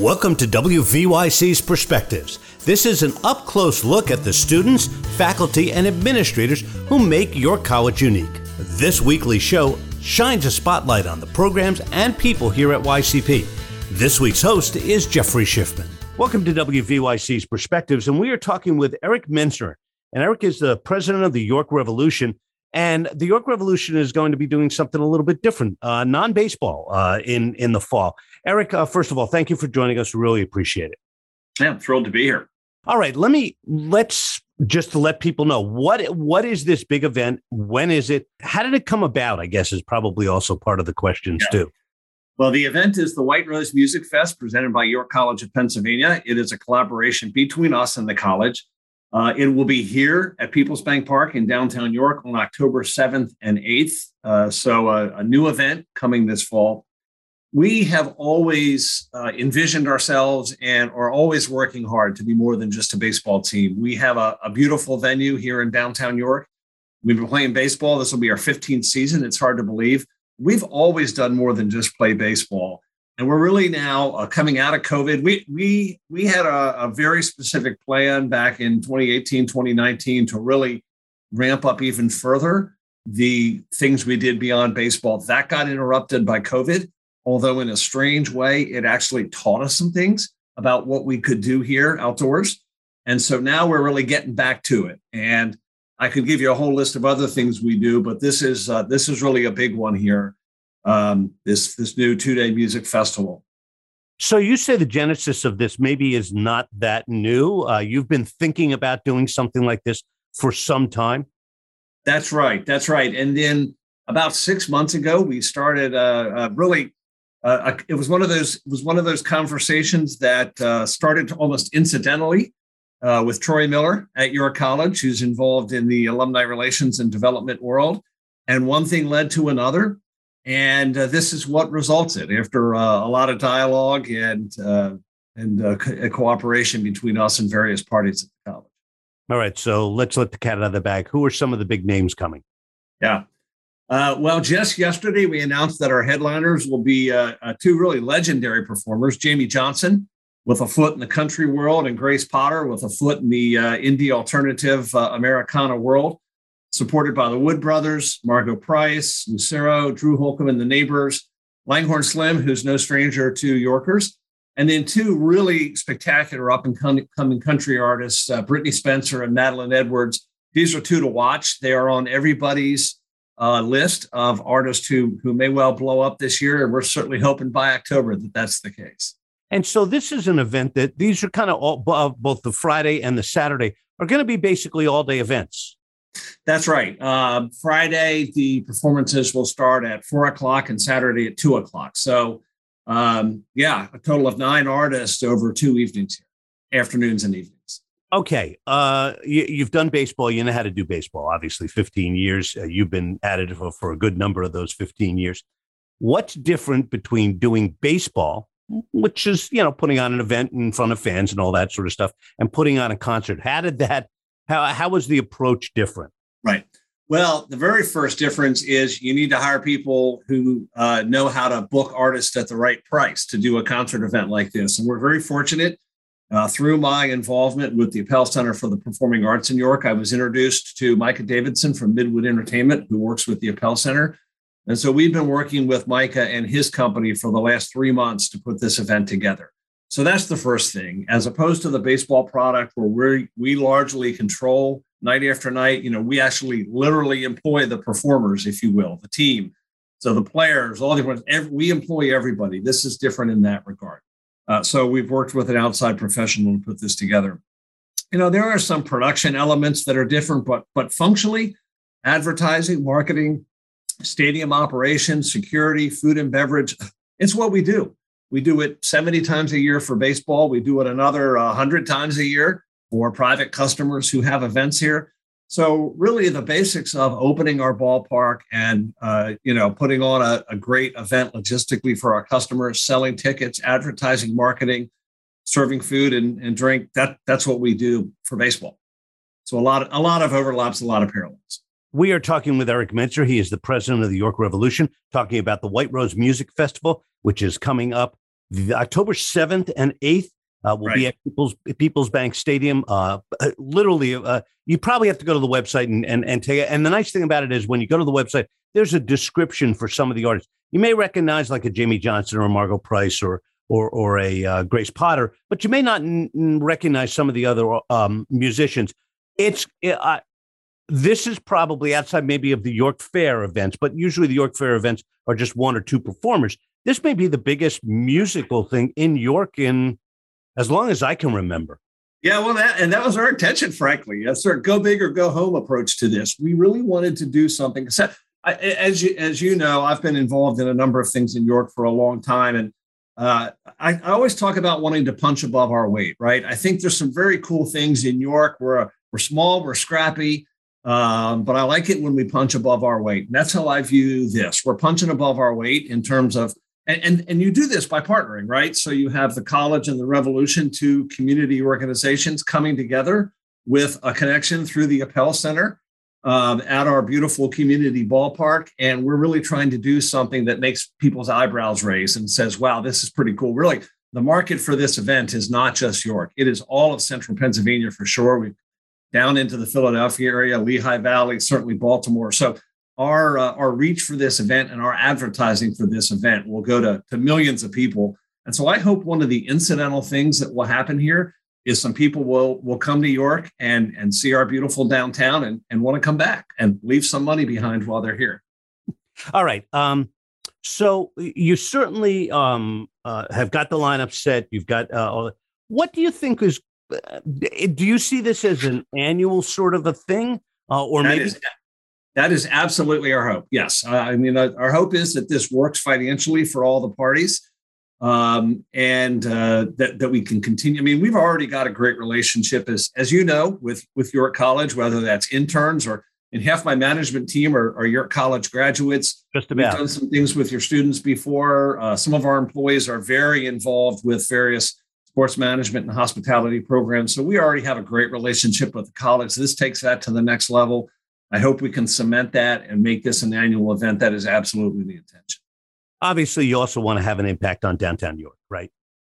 Welcome to WVYC's Perspectives. This is an up close look at the students, faculty, and administrators who make your college unique. This weekly show shines a spotlight on the programs and people here at YCP. This week's host is Jeffrey Schiffman. Welcome to WVYC's Perspectives, and we are talking with Eric Menzer. And Eric is the president of the York Revolution. And the York Revolution is going to be doing something a little bit different, uh, non baseball, uh, in in the fall. Eric, uh, first of all, thank you for joining us. We really appreciate it. Yeah, I'm thrilled to be here. All right, let me let's just to let people know what what is this big event? When is it? How did it come about? I guess is probably also part of the questions yeah. too. Well, the event is the White Rose Music Fest presented by York College of Pennsylvania. It is a collaboration between us and the college. Uh, it will be here at Peoples Bank Park in downtown York on October 7th and 8th. Uh, so, uh, a new event coming this fall we have always uh, envisioned ourselves and are always working hard to be more than just a baseball team. We have a, a, beautiful venue here in downtown York. We've been playing baseball. This will be our 15th season. It's hard to believe. We've always done more than just play baseball. And we're really now uh, coming out of COVID. We, we, we had a, a very specific plan back in 2018, 2019 to really ramp up even further the things we did beyond baseball. That got interrupted by COVID although in a strange way, it actually taught us some things about what we could do here outdoors. And so now we're really getting back to it. And I could give you a whole list of other things we do, but this is uh, this is really a big one here. Um, this this new two day music festival. So you say the genesis of this maybe is not that new. Uh, you've been thinking about doing something like this for some time. That's right. That's right. And then about six months ago, we started uh, uh really uh, it was one of those it was one of those conversations that uh, started almost incidentally uh, with Troy Miller at York College, who's involved in the alumni relations and development world, and one thing led to another, and uh, this is what resulted after uh, a lot of dialogue and uh, and co- cooperation between us and various parties at the college. All right, so let's let the cat out of the bag. Who are some of the big names coming? Yeah. Uh, well, just yesterday we announced that our headliners will be uh, uh, two really legendary performers: Jamey Johnson with a foot in the country world, and Grace Potter with a foot in the uh, indie alternative uh, Americana world. Supported by the Wood Brothers, Margo Price, Lucero, Drew Holcomb, and the Neighbors, Langhorne Slim, who's no stranger to Yorkers, and then two really spectacular up and coming country artists, uh, Brittney Spencer and Madeline Edwards. These are two to watch. They are on everybody's uh, list of artists who who may well blow up this year, and we're certainly hoping by October that that's the case. And so this is an event that these are kind of all both the Friday and the Saturday are going to be basically all day events. That's right. Uh, Friday the performances will start at four o'clock and Saturday at two o'clock. So um, yeah, a total of nine artists over two evenings afternoons and evenings. Okay. Uh, you, have done baseball. You know how to do baseball, obviously, 15 years. Uh, you've been at it for, for a good number of those 15 years. What's different between doing baseball, which is, you know, putting on an event in front of fans and all that sort of stuff, and putting on a concert? How did that, how, how was the approach different? Right. Well, the very first difference is you need to hire people who uh, know how to book artists at the right price to do a concert event like this. And we're very fortunate uh, through my involvement with the Appell Center for the Performing Arts in York, I was introduced to Micah Davidson from Midwood Entertainment, who works with the Appell Center. And so we've been working with Micah and his company for the last three months to put this event together. So that's the first thing. As opposed to the baseball product, where we we largely control night after night, you know, we actually literally employ the performers, if you will, the team. So the players, all the every, we employ everybody. This is different in that regard. Uh, so we've worked with an outside professional to put this together. You know, there are some production elements that are different, but but functionally, advertising, marketing, stadium operations, security, food and beverage, it's what we do. We do it 70 times a year for baseball. We do it another 100 times a year for private customers who have events here. So really, the basics of opening our ballpark and uh, you know putting on a, a, great event logistically for our customers, selling tickets, advertising, marketing, serving food and, and drink. That that's what we do for baseball. So a lot a lot of overlaps, a lot of parallels. We are talking with Eric Menzer. He is the president of the York Revolution, talking about the White Rose Music Festival, which is coming up the October 7th and 8th uh, will right. be at People's, People's Bank Stadium. Uh, uh, literally, uh, you probably have to go to the website and, and, and take it. And the nice thing about it is when you go to the website, there's a description for some of the artists. You may recognize like a Jamey Johnson or a Margo Price or or or a uh, Grace Potter, but you may not n- recognize some of the other um, musicians. It's it, uh, this is probably outside maybe of the York Fair events, but usually the York Fair events are just one or two performers. This may be the biggest musical thing in York in as long as I can remember. Yeah, well, that and that was our intention, frankly. Sort of go big or go home approach to this. We really wanted to do something. So, I, as you as you know, I've been involved in a number of things in York for a long time, and uh, I, I, always talk about wanting to punch above our weight. Right? I think there's some very cool things in York. We're we're small, we're scrappy, um, but I like it when we punch above our weight. And that's how I view this. We're punching above our weight in terms of and, and, and you do this by partnering, right? So you have the college and the revolution, two community organizations coming together with a connection through the Appell Center um, at our beautiful community ballpark. And we're really trying to do something that makes people's eyebrows raise and says, wow, this is pretty cool. Really, the market for this event is not just York, it is all of central Pennsylvania for sure. We down into the Philadelphia area, Lehigh Valley, certainly Baltimore. So our uh, our reach for this event and our advertising for this event will go to, to millions of people. And so I hope one of the incidental things that will happen here is some people will will come to York and and see our beautiful downtown and, and want to come back and leave some money behind while they're here. All right. Um, so you certainly um, uh, have got the lineup set. You've got uh, all. what do you think is? Uh, do you see this as an annual sort of a thing, uh, or that maybe? Is, that is absolutely our hope. Yes. Uh, I mean, uh, our hope is that this works financially for all the parties um, and uh, that, that we can continue. I mean, we've already got a great relationship, as, as you know, with, with York College, whether that's interns or in half my management team are, are York College graduates. Just about. We've done some things with your students before. Uh, some of our employees are very involved with various sports management and hospitality programs. So we already have a great relationship with the college. This takes that to the next level. I hope we can cement that and make this an annual event. That is absolutely the intention. Obviously, you also want to have an impact on downtown York, right?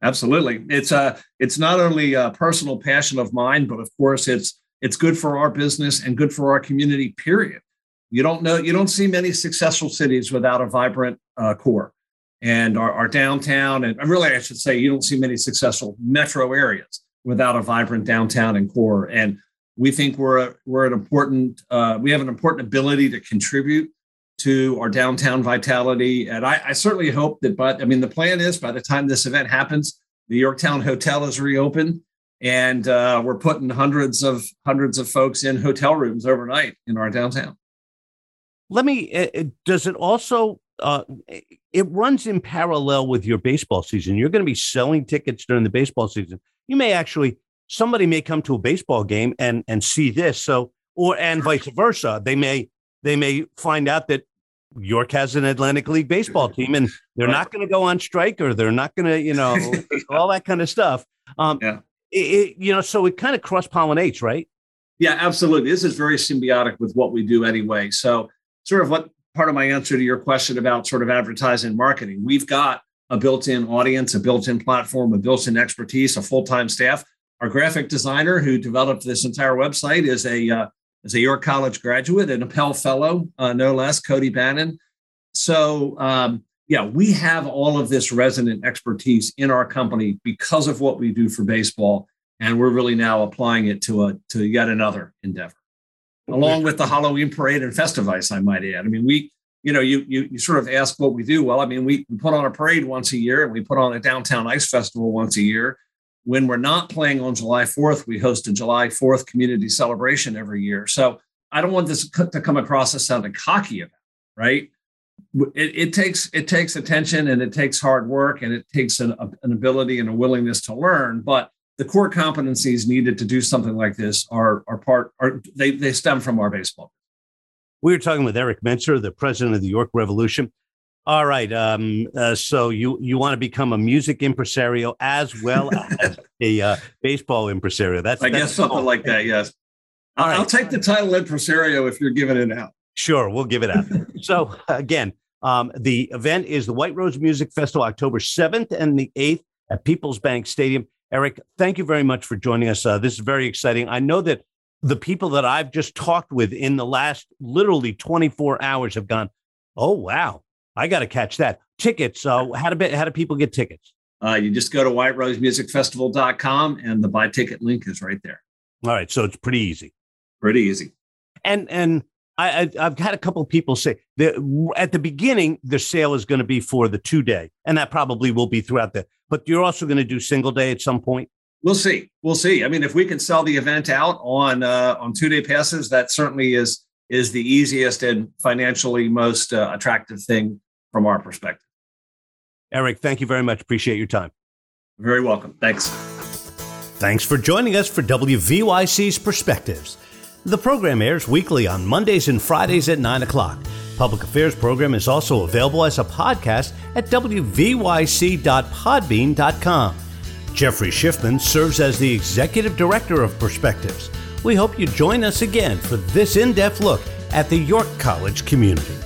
Absolutely. It's a uh, it's not only a personal passion of mine, but of course it's it's good for our business and good for our community. Period. You don't know you don't see many successful cities without a vibrant uh, core, and our, our downtown and really I should say you don't see many successful metro areas without a vibrant downtown and core. And we think we're we're an important uh, we have an important ability to contribute to our downtown vitality and I, I, certainly hope that but i mean the plan is by the time this event happens the yorktowne hotel is reopened and uh, we're putting hundreds of hundreds of folks in hotel rooms overnight in our downtown let me uh, does it also uh, it runs in parallel with your baseball season you're going to be selling tickets during the baseball season you may actually somebody may come to a baseball game and and see this. So or and vice versa. They may they may find out that York has an Atlantic League baseball team and they're right. not going to go on strike or they're not going to, you know, all that kind of stuff. Um, yeah. It, it, you know, so it kind of cross pollinates, right? Yeah, absolutely. This is very symbiotic with what we do anyway. So, sort of what part of my answer to your question about sort of advertising marketing, we've got a built in audience, a built in platform, a built in expertise, a full time staff our graphic designer who developed this entire website is a uh, is a York College graduate and a Pell Fellow, uh, no less, Cody Bannon. So um, yeah, we have all of this resonant expertise in our company because of what we do for baseball, and we're really now applying it to a to yet another endeavor, along with the Halloween parade and Festivice. I might add. I mean, we you know you you, you sort of ask what we do. Well, I mean, we, we put on a parade once a year, and we put on a downtown ice festival once a year when we're not playing on July 4th, we host a July 4th community celebration every year. So I don't want this to come across as sounding cocky about, it, right? It, it, takes it takes attention and it takes hard work and it takes an, an ability and a willingness to learn. But the core competencies needed to do something like this are are part are they they stem from our baseball. We were talking with Eric Menzer, the president of the York Revolution. All right. Um, uh, so you you want to become a music impresario as well as a uh, baseball impresario? That's I that's guess something like that. Yes. All I'll, right. I'll take the title impresario if you're giving it out. Sure, we'll give it out. so again, Um, the event is the White Rose Music Festival, October 7th and the 8th at People's Bank Stadium. Eric, thank you very much for joining us. Uh, this is very exciting. I know that the people that I've just talked with in the last literally 24 hours have gone, oh, wow, I got to catch that. Tickets, uh, how, do, how do people get tickets? Uh, you just go to whiterosemusicfestival.com and the buy ticket link is right there. All right. So it's pretty easy. Pretty easy. And, and, I, have had a couple of people say that at the beginning the sale is going to be for the two day, and that probably will be throughout the. But you're also going to do single day at some point. We'll see. We'll see. I mean, if we can sell the event out on uh, on two day passes, that certainly is is the easiest and financially most uh, attractive thing from our perspective. Eric, thank you very much. Appreciate your time. Very welcome. Thanks. Thanks for joining us for WVYC's Perspectives. The program airs weekly on Mondays and Fridays at 9 o'clock. Public Affairs program is also available as a podcast at wvyc.podbean.com. Jeffrey Schiffman serves as the Executive Director of Perspectives. We hope you join us again for this in depth look at the York College community.